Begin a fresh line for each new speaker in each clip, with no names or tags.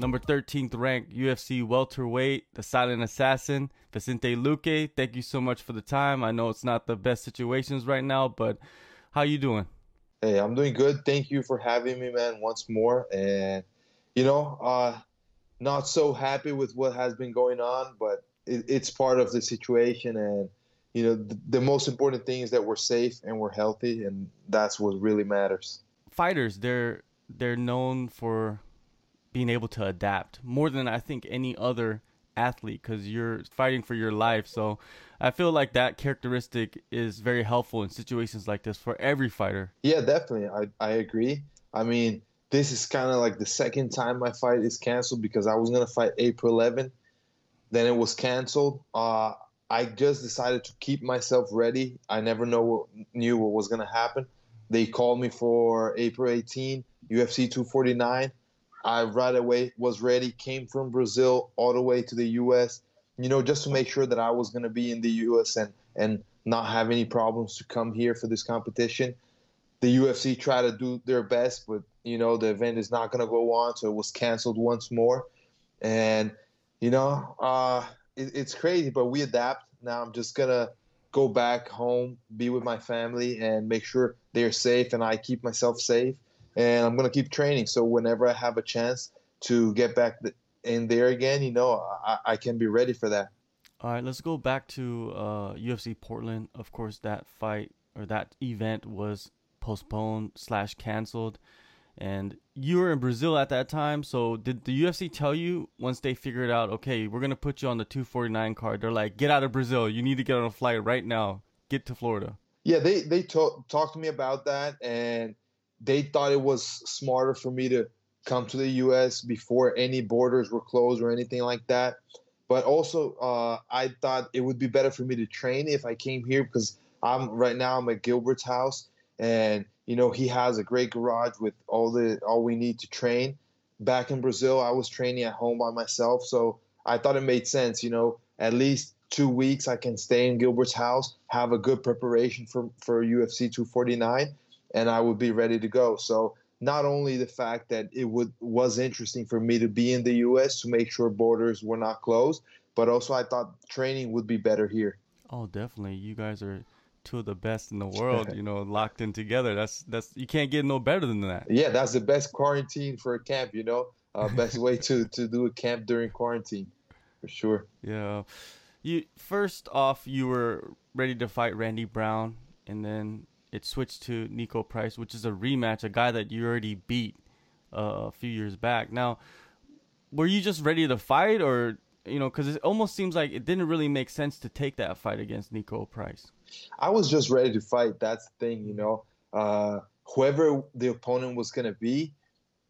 number 13th ranked UFC welterweight, the silent assassin, Vicente Luque. Thank you so much for the time. I know it's not the best situations right now, but how you doing?
Hey, I'm doing good. Thank you for having me, man, once more. And you know, uh, not so happy with what has been going on, but it, it's part of the situation. And you know, the, the most important thing is that we're safe and we're healthy, and that's what really matters.
Fighters, they're they're known for being able to adapt more than I think any other athlete because you're fighting for your life. So I feel like that characteristic is very helpful in situations like this for every fighter.
Yeah, definitely. I, I agree. I mean, this is kind of like the second time my fight is canceled because I was going to fight April 11. Then it was canceled. Uh, I just decided to keep myself ready. I never know what, knew what was going to happen. They called me for April 18, UFC 249. I right away was ready, came from Brazil all the way to the US, you know, just to make sure that I was going to be in the US and, and not have any problems to come here for this competition. The UFC tried to do their best, but, you know, the event is not going to go on, so it was canceled once more. And, you know, uh, it, it's crazy, but we adapt. Now I'm just going to go back home, be with my family, and make sure they're safe and I keep myself safe and I'm gonna keep training. So whenever I have a chance to get back in there again, you know, I, I can be ready for that.
All right, let's go back to uh, UFC Portland. Of course, that fight or that event was postponed slash canceled, and you were in Brazil at that time. So did the UFC tell you once they figured out, okay, we're gonna put you on the 249 card? They're like, get out of Brazil. You need to get on a flight right now. Get to Florida.
Yeah, they they talk, talked to me about that, and they thought it was smarter for me to come to the U.S. before any borders were closed or anything like that. But also, uh, I thought it would be better for me to train if I came here because I'm right now I'm at Gilbert's house, and you know he has a great garage with all the all we need to train. Back in Brazil, I was training at home by myself, so I thought it made sense. You know, at least two weeks I can stay in Gilbert's house, have a good preparation for for UFC 249, and I would be ready to go. So not only the fact that it would was interesting for me to be in the U.S. to make sure borders were not closed, but also I thought training would be better here.
Oh, definitely. You guys are two of the best in the world. you know, locked in together. That's that's you can't get no better than that.
Yeah, that's the best quarantine for a camp. You know, uh, best way to to do a camp during quarantine, for sure.
Yeah. You first off, you were ready to fight Randy Brown, and then it switched to Niko Price, which is a rematch, a guy that you already beat uh, a few years back. Now, were you just ready to fight, or you know, because it almost seems like it didn't really make sense to take that fight against Niko Price?
I was just ready to fight. That's the thing, you know. Uh, whoever the opponent was gonna be,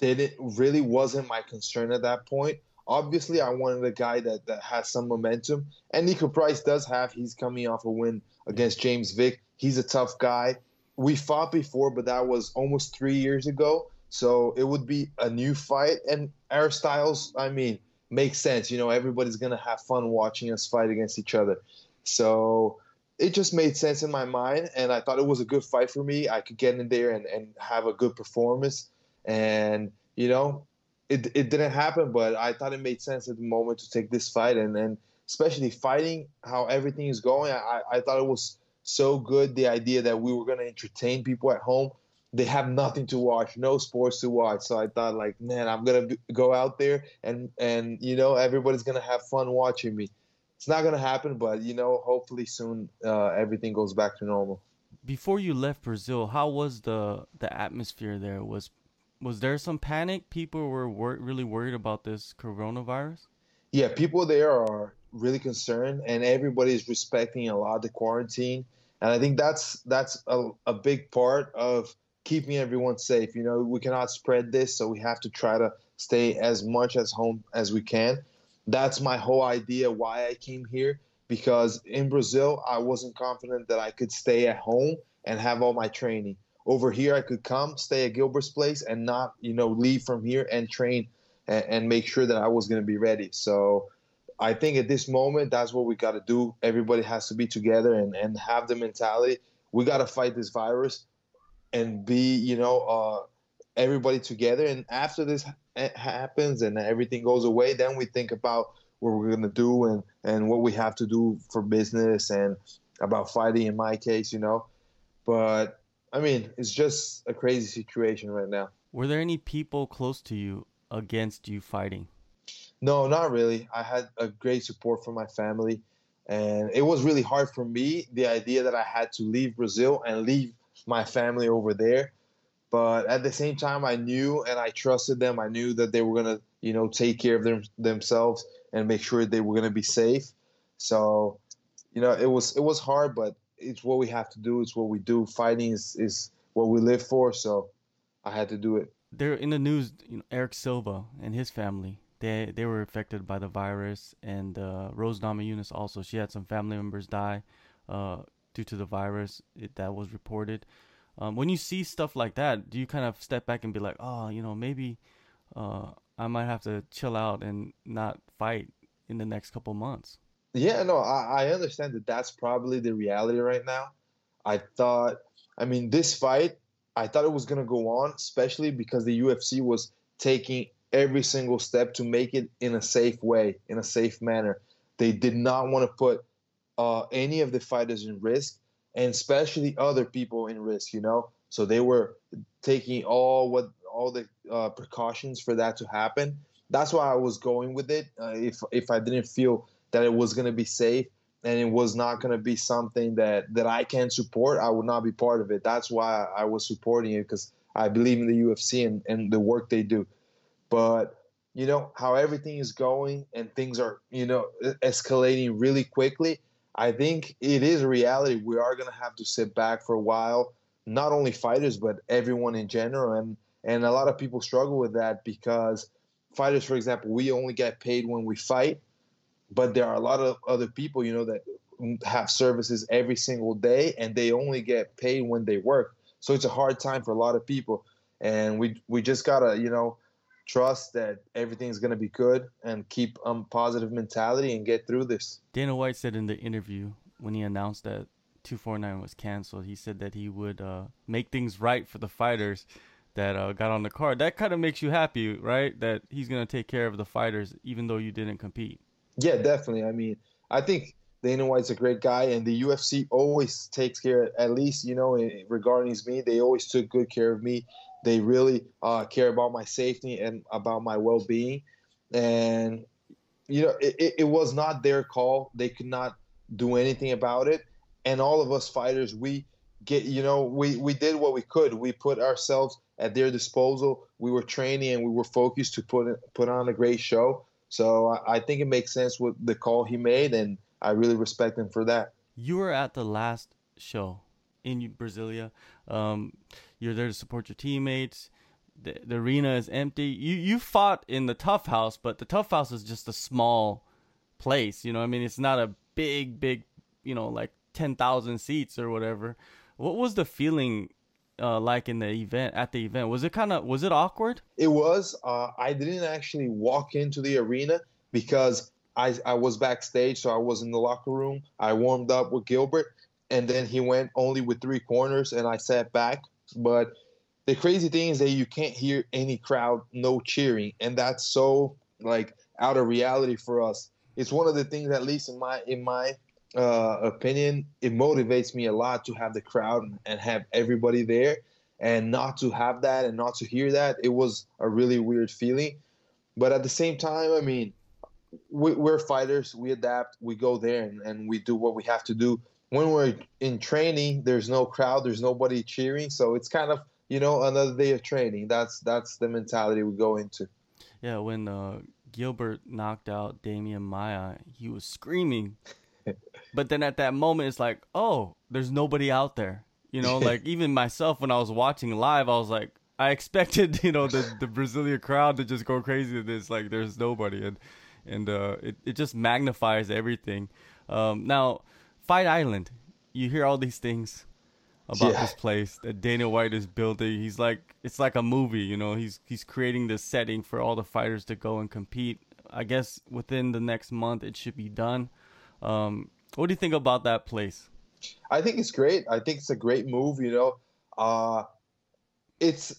it really wasn't my concern at that point. Obviously, I wanted a guy that, that has some momentum, and Niko Price does have. He's coming off a win against James Vick. He's a tough guy we fought before, but that was almost three years ago. So it would be a new fight, and our styles, I mean, make sense. You know, everybody's gonna have fun watching us fight against each other. So it just made sense in my mind, and I thought it was a good fight for me. I could get in there and, and have a good performance, and you know, it it didn't happen, but I thought it made sense at the moment to take this fight, and and especially fighting how everything is going, I I thought it was so good the idea that we were going to entertain people at home. They have nothing to watch no sports to watch. So i thought like man i'm going to go out there and and you know everybody's going to have fun watching me. It's not going to happen but you know hopefully soon uh, everything goes back to normal.
Before you left brazil how was the the atmosphere there? Was was there some panic? People were wor- really worried about this coronavirus?
Yeah people there are really concerned, and everybody's respecting a lot the quarantine. And I think that's that's a, a big part of keeping everyone safe. You know, we cannot spread this, so we have to try to stay as much as home as we can. That's my whole idea why I came here because in Brazil I wasn't confident that I could stay at home and have all my training. Over here I could come, stay at Gilbert's place and not, you know, leave from here and train and, and make sure that I was going to be ready. So I think at this moment, that's what we got to do. Everybody has to be together and, and have the mentality. We got to fight this virus and be, you know, uh, everybody together. And after this happens and everything goes away, then we think about what we're gonna do and and what we have to do for business and about fighting. In my case, you know, but I mean, it's just a crazy situation right now.
Were there any people close to you against you fighting?
No, not really. I had a great support from my family, and it was really hard for me the idea that I had to leave Brazil and leave my family over there. But at the same time, I knew and I trusted them. I knew that they were gonna, you know, take care of them themselves and make sure they were gonna be safe. So, you know, it was it was hard, but it's what we have to do. It's what we do. Fighting is is what we live for. So, I had to do it.
They're in the news. You know, Erick Silva and his family they they were affected by the virus, and uh, Rose Namajunas also. She had some family members die uh, due to the virus. It, that was reported. Um, when you see stuff like that, do you kind of step back and be like, oh, you know, maybe uh, I might have to chill out and not fight in the next couple months?
Yeah, no, I, I understand that that's probably the reality right now. I thought, I mean, this fight, I thought it was going to go on, especially because the UFC was taking every single step to make it in a safe way, in a safe manner. They did not want to put uh, any of the fighters in risk, and especially other people in risk. You know, so they were taking all what all the uh, precautions for that to happen. That's why I was going with it. Uh, if if I didn't feel that it was going to be safe and it was not going to be something that that I can support, I would not be part of it. That's why I was supporting it because I believe in the UFC and, and the work they do. But you know how everything is going and things are you know escalating really quickly. I think it is a reality. We are going to have to sit back for a while. Not only fighters, but everyone in general, and and a lot of people struggle with that because fighters, for example, we only get paid when we fight, but there are a lot of other people, you know, that have services every single day, and they only get paid when they work. So it's a hard time for a lot of people, and we we just gotta, you know, trust that everything's going to be good and keep a um, positive mentality and get through this.
Dana White said in the interview when he announced that 249 was canceled, he said that he would uh, make things right for the fighters that uh, got on the card. That kind of makes you happy, right? That he's going to take care of the fighters even though you didn't compete.
Yeah, definitely. I mean, I think Dana White's a great guy, and the UFC always takes care, at least, you know, regarding me, they always took good care of me they really uh, care about my safety and about my well-being. And you know, it, it was not their call. They could not do anything about it. And all of us fighters, we get, you know, we we did what we could. We put ourselves at their disposal. We were training and we were focused to put put on a great show. So I, I think it makes sense with the call he made, and I really respect him for that.
You were at the last show in Brasilia. Um, you're there to support your teammates. The, the arena is empty. You you fought in the TUF house, but the TUF house is just a small place. You know, I mean, it's not a big, big, you know, like ten thousand seats or whatever. What was the feeling uh, like in the event at the event? Was it kind of was it awkward?
It was. Uh, I didn't actually walk into the arena because I I was backstage, so I was in the locker room. I warmed up with Gilbert, and then he went only with three corners, and I sat back. But the crazy thing is that you can't hear any crowd, no cheering, and that's so like out of reality for us. It's one of the things, at least in my in my uh, opinion, it motivates me a lot to have the crowd and have everybody there, and not to have that and not to hear that. It was a really weird feeling, but at the same time, I mean, we, are fighters. We adapt. We go there and, and we do what we have to do when we're in training, there's no crowd, there's nobody cheering, so it's kind of you know another day of training. That's that's the mentality we go into.
Yeah, when uh, Gilbert knocked out Demian Maia, he was screaming, but then at that moment, it's like, oh, there's nobody out there. You know, like even myself when I was watching live, I was like, I expected you know the the Brazilian crowd to just go crazy to this. Like, there's nobody, and and uh, it it just magnifies everything. Um, now Fight Island. You hear all these things about yeah. this place that Dana White is building. He's like it's like a movie, you know. He's he's creating this setting for all the fighters to go and compete. I guess within the next month it should be done. Um, what do you think about that place?
I think it's great. I think it's a great move. You know, uh, it's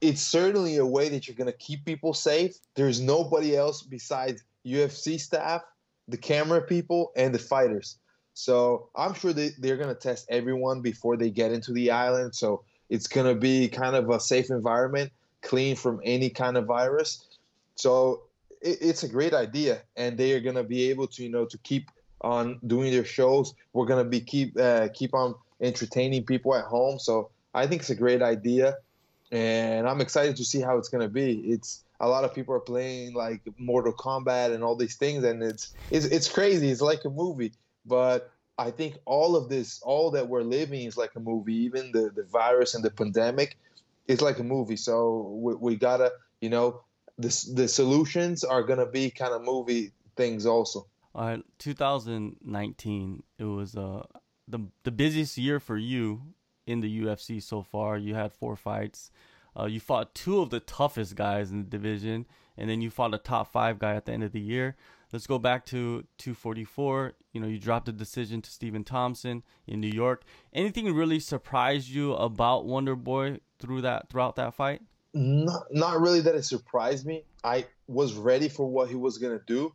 it's certainly a way that you're going to keep people safe. There's nobody else besides UFC staff, the camera people, and the fighters. So I'm sure they, they're going to test everyone before they get into the island. So it's going to be kind of a safe environment, clean from any kind of virus. So it, it's a great idea, and they are going to be able to you know to keep on doing their shows. We're going to be keep uh, keep on entertaining people at home. So I think it's a great idea and I'm excited to see how it's gonna be. It's a lot of people are playing like Mortal Kombat and all these things, and it's it's it's crazy. It's like a movie, but I think all of this, all that we're living, is like a movie. Even the the virus and the pandemic, is like a movie. So we, we gotta, you know, the the solutions are gonna be kind of movie things also.
All right, 2019, it was uh the the busiest year for you in the UFC so far. You had four fights. Uh, you fought two of the toughest guys in the division, and then you fought a top five guy at the end of the year. Let's go back to 244. You know, you dropped a decision to Stephen Thompson in New York. Anything really surprised you about Wonder Boy through that throughout that fight?
Not, not really that it surprised me. I was ready for what he was gonna do.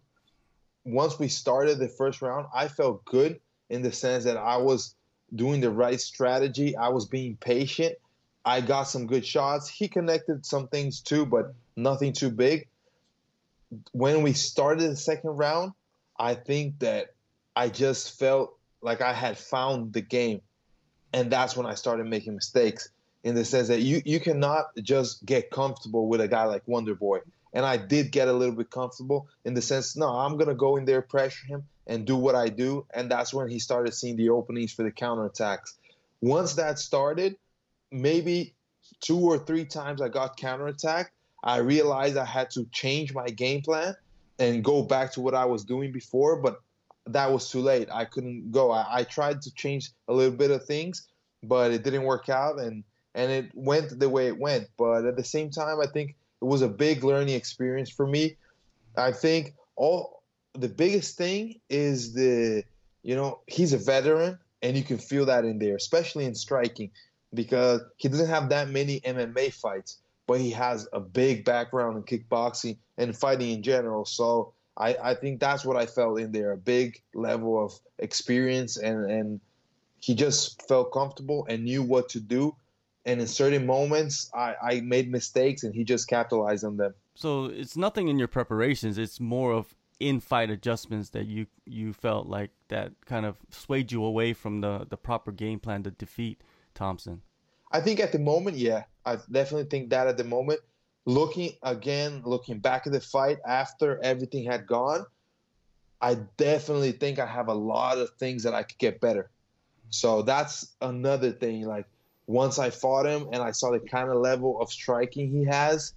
Once we started the first round, I felt good in the sense that I was doing the right strategy. I was being patient. I got some good shots. He connected some things too, but nothing too big. When we started the second round, I think that I just felt like I had found the game. And that's when I started making mistakes in the sense that you, you cannot just get comfortable with a guy like Wonder Boy. And I did get a little bit comfortable in the sense, no, I'm going to go in there, pressure him, and do what I do. And that's when he started seeing the openings for the counterattacks. Once that started, maybe two or three times I got counterattacked. I realized I had to change my game plan and go back to what I was doing before, but that was too late. I couldn't go. I, I tried to change a little bit of things, but it didn't work out and and it went the way it went. But at the same time, I think it was a big learning experience for me. I think all the biggest thing is the you know he's a veteran and you can feel that in there especially in striking because he doesn't have that many mma fights but he has a big background in kickboxing and fighting in general. So i, I think that's what i felt in there a big level of experience and and he just felt comfortable and knew what to do. And in certain moments I, I made mistakes and he just capitalized on them.
So it's nothing in your preparations. It's more of in-fight adjustments that you you felt like that kind of swayed you away from the the proper game plan to defeat Thompson?
I think at the moment, yeah, I definitely think that at the moment. Looking again, looking back at the fight after everything had gone, I definitely think I have a lot of things that I could get better. So that's another thing. Like once I fought him and I saw the kind of level of striking he has,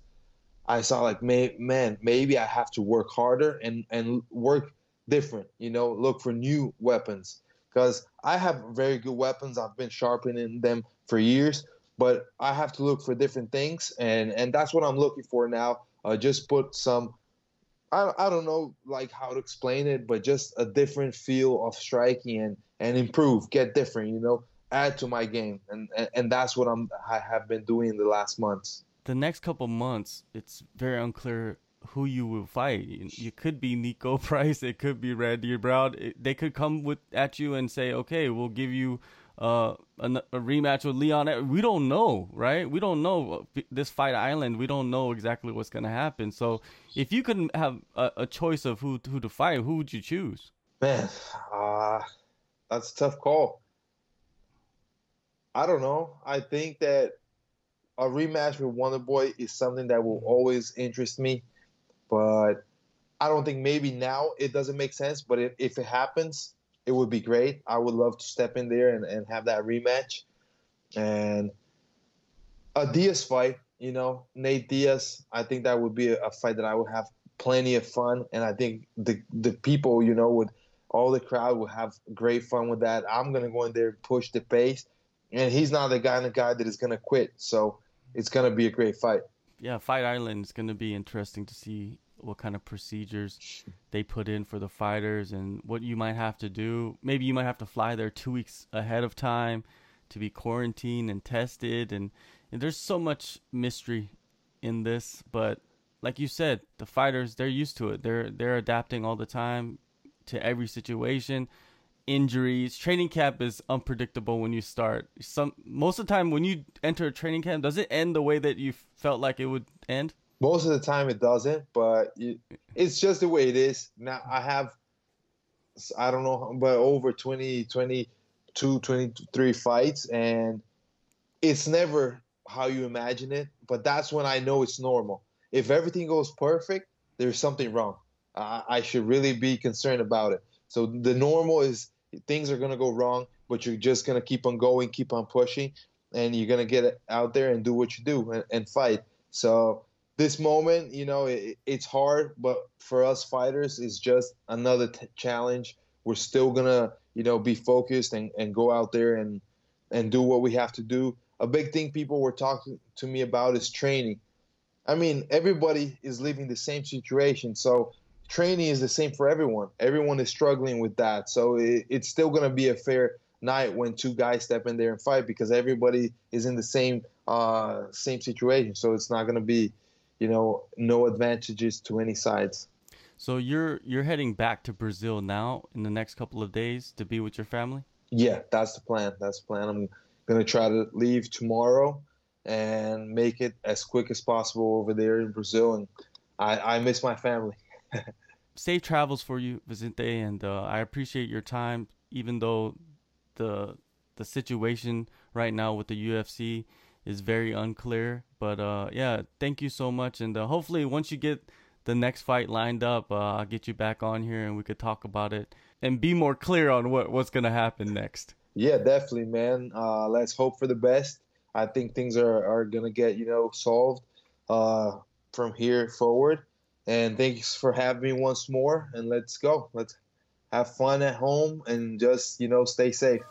I saw like, may, man, maybe I have to work harder and and work different. You know, look for new weapons because I have very good weapons. I've been sharpening them for years, but I have to look for different things, and and that's what I'm looking for now. Uh, just put some. I, I don't know like how to explain it, but just a different feel of striking and, and improve, get different, you know, add to my game, and, and and that's what I'm I have been doing in the last months
the next couple months, it's very unclear who you will fight. You could be Niko Price, it could be Randy Brown. It, they could come with at you and say, "Okay, we'll give you uh, a, a, rematch with Leon." We don't know, right? We don't know this fight island. We don't know exactly what's gonna happen. So, if you could have a, a choice of who who to fight, who would you choose?
Man, uh, that's a tough call. I don't know. I think that a rematch with Wonder Boy is something that will always interest me, but I don't think maybe now it doesn't make sense. But if, if it happens, it would be great. I would love to step in there and, and have that rematch. And a Diaz fight, you know, Nate Diaz, I think that would be a, fight that I would have plenty of fun. And I think the the people, you know, would all the crowd would have great fun with that. I'm gonna go in there and push the pace. And he's not the kind of guy that is gonna quit. So it's going to be a great fight.
Yeah, Fight Island is going to be interesting to see what kind of procedures they put in for the fighters and what you might have to do. Maybe you might have to fly there two weeks ahead of time to be quarantined and tested, and there's so much mystery in this, but like you said, the fighters they're used to it. They're they're adapting all the time to every situation. Injuries, training camp is unpredictable when you start. Some most of the time when you enter a training camp, does it end the way that you felt like it would end?
Most of the time it doesn't, but it's just the way it is. Now I have I don't know, but over 20, 22, 23 fights and it's never how you imagine it, but that's when I know it's normal if everything goes perfect, there's something wrong. I, I should really be concerned about it. So the normal is things are going to go wrong, but you're just going to keep on going, keep on pushing, and you're going to get out there and do what you do and, and fight. So this moment, you know, it, it's hard, but for us fighters, it's just another t- challenge. We're still going to, you know, be focused and, and go out there and, and do what we have to do. A big thing people were talking to me about is training. I mean, everybody is living the same situation. So training is the same for everyone. Everyone is struggling with that. So it, it's still going to be a fair night when two guys step in there and fight because everybody is in the same uh, same situation. So it's not going to be, you know, no advantages to any sides.
So you're you're heading back to Brazil now in the next couple of days to be with your family.
Yeah, that's the plan. That's the plan. I'm going to try to leave tomorrow and make it as quick as possible over there in Brazil. And I, I miss my family.
Safe travels for you, Vicente, and uh, I appreciate your time, even though the the situation right now with the UFC is very unclear. But uh, yeah, thank you so much, and uh, hopefully once you get the next fight lined up, uh, I'll get you back on here and we could talk about it and be more clear on what what's gonna happen next.
Yeah, definitely, man. Uh, let's hope for the best I think things are, are to get, you know, solved uh, from here forward. And thanks for having me once more. And let's go. Let's have fun at home and just, you know, stay safe.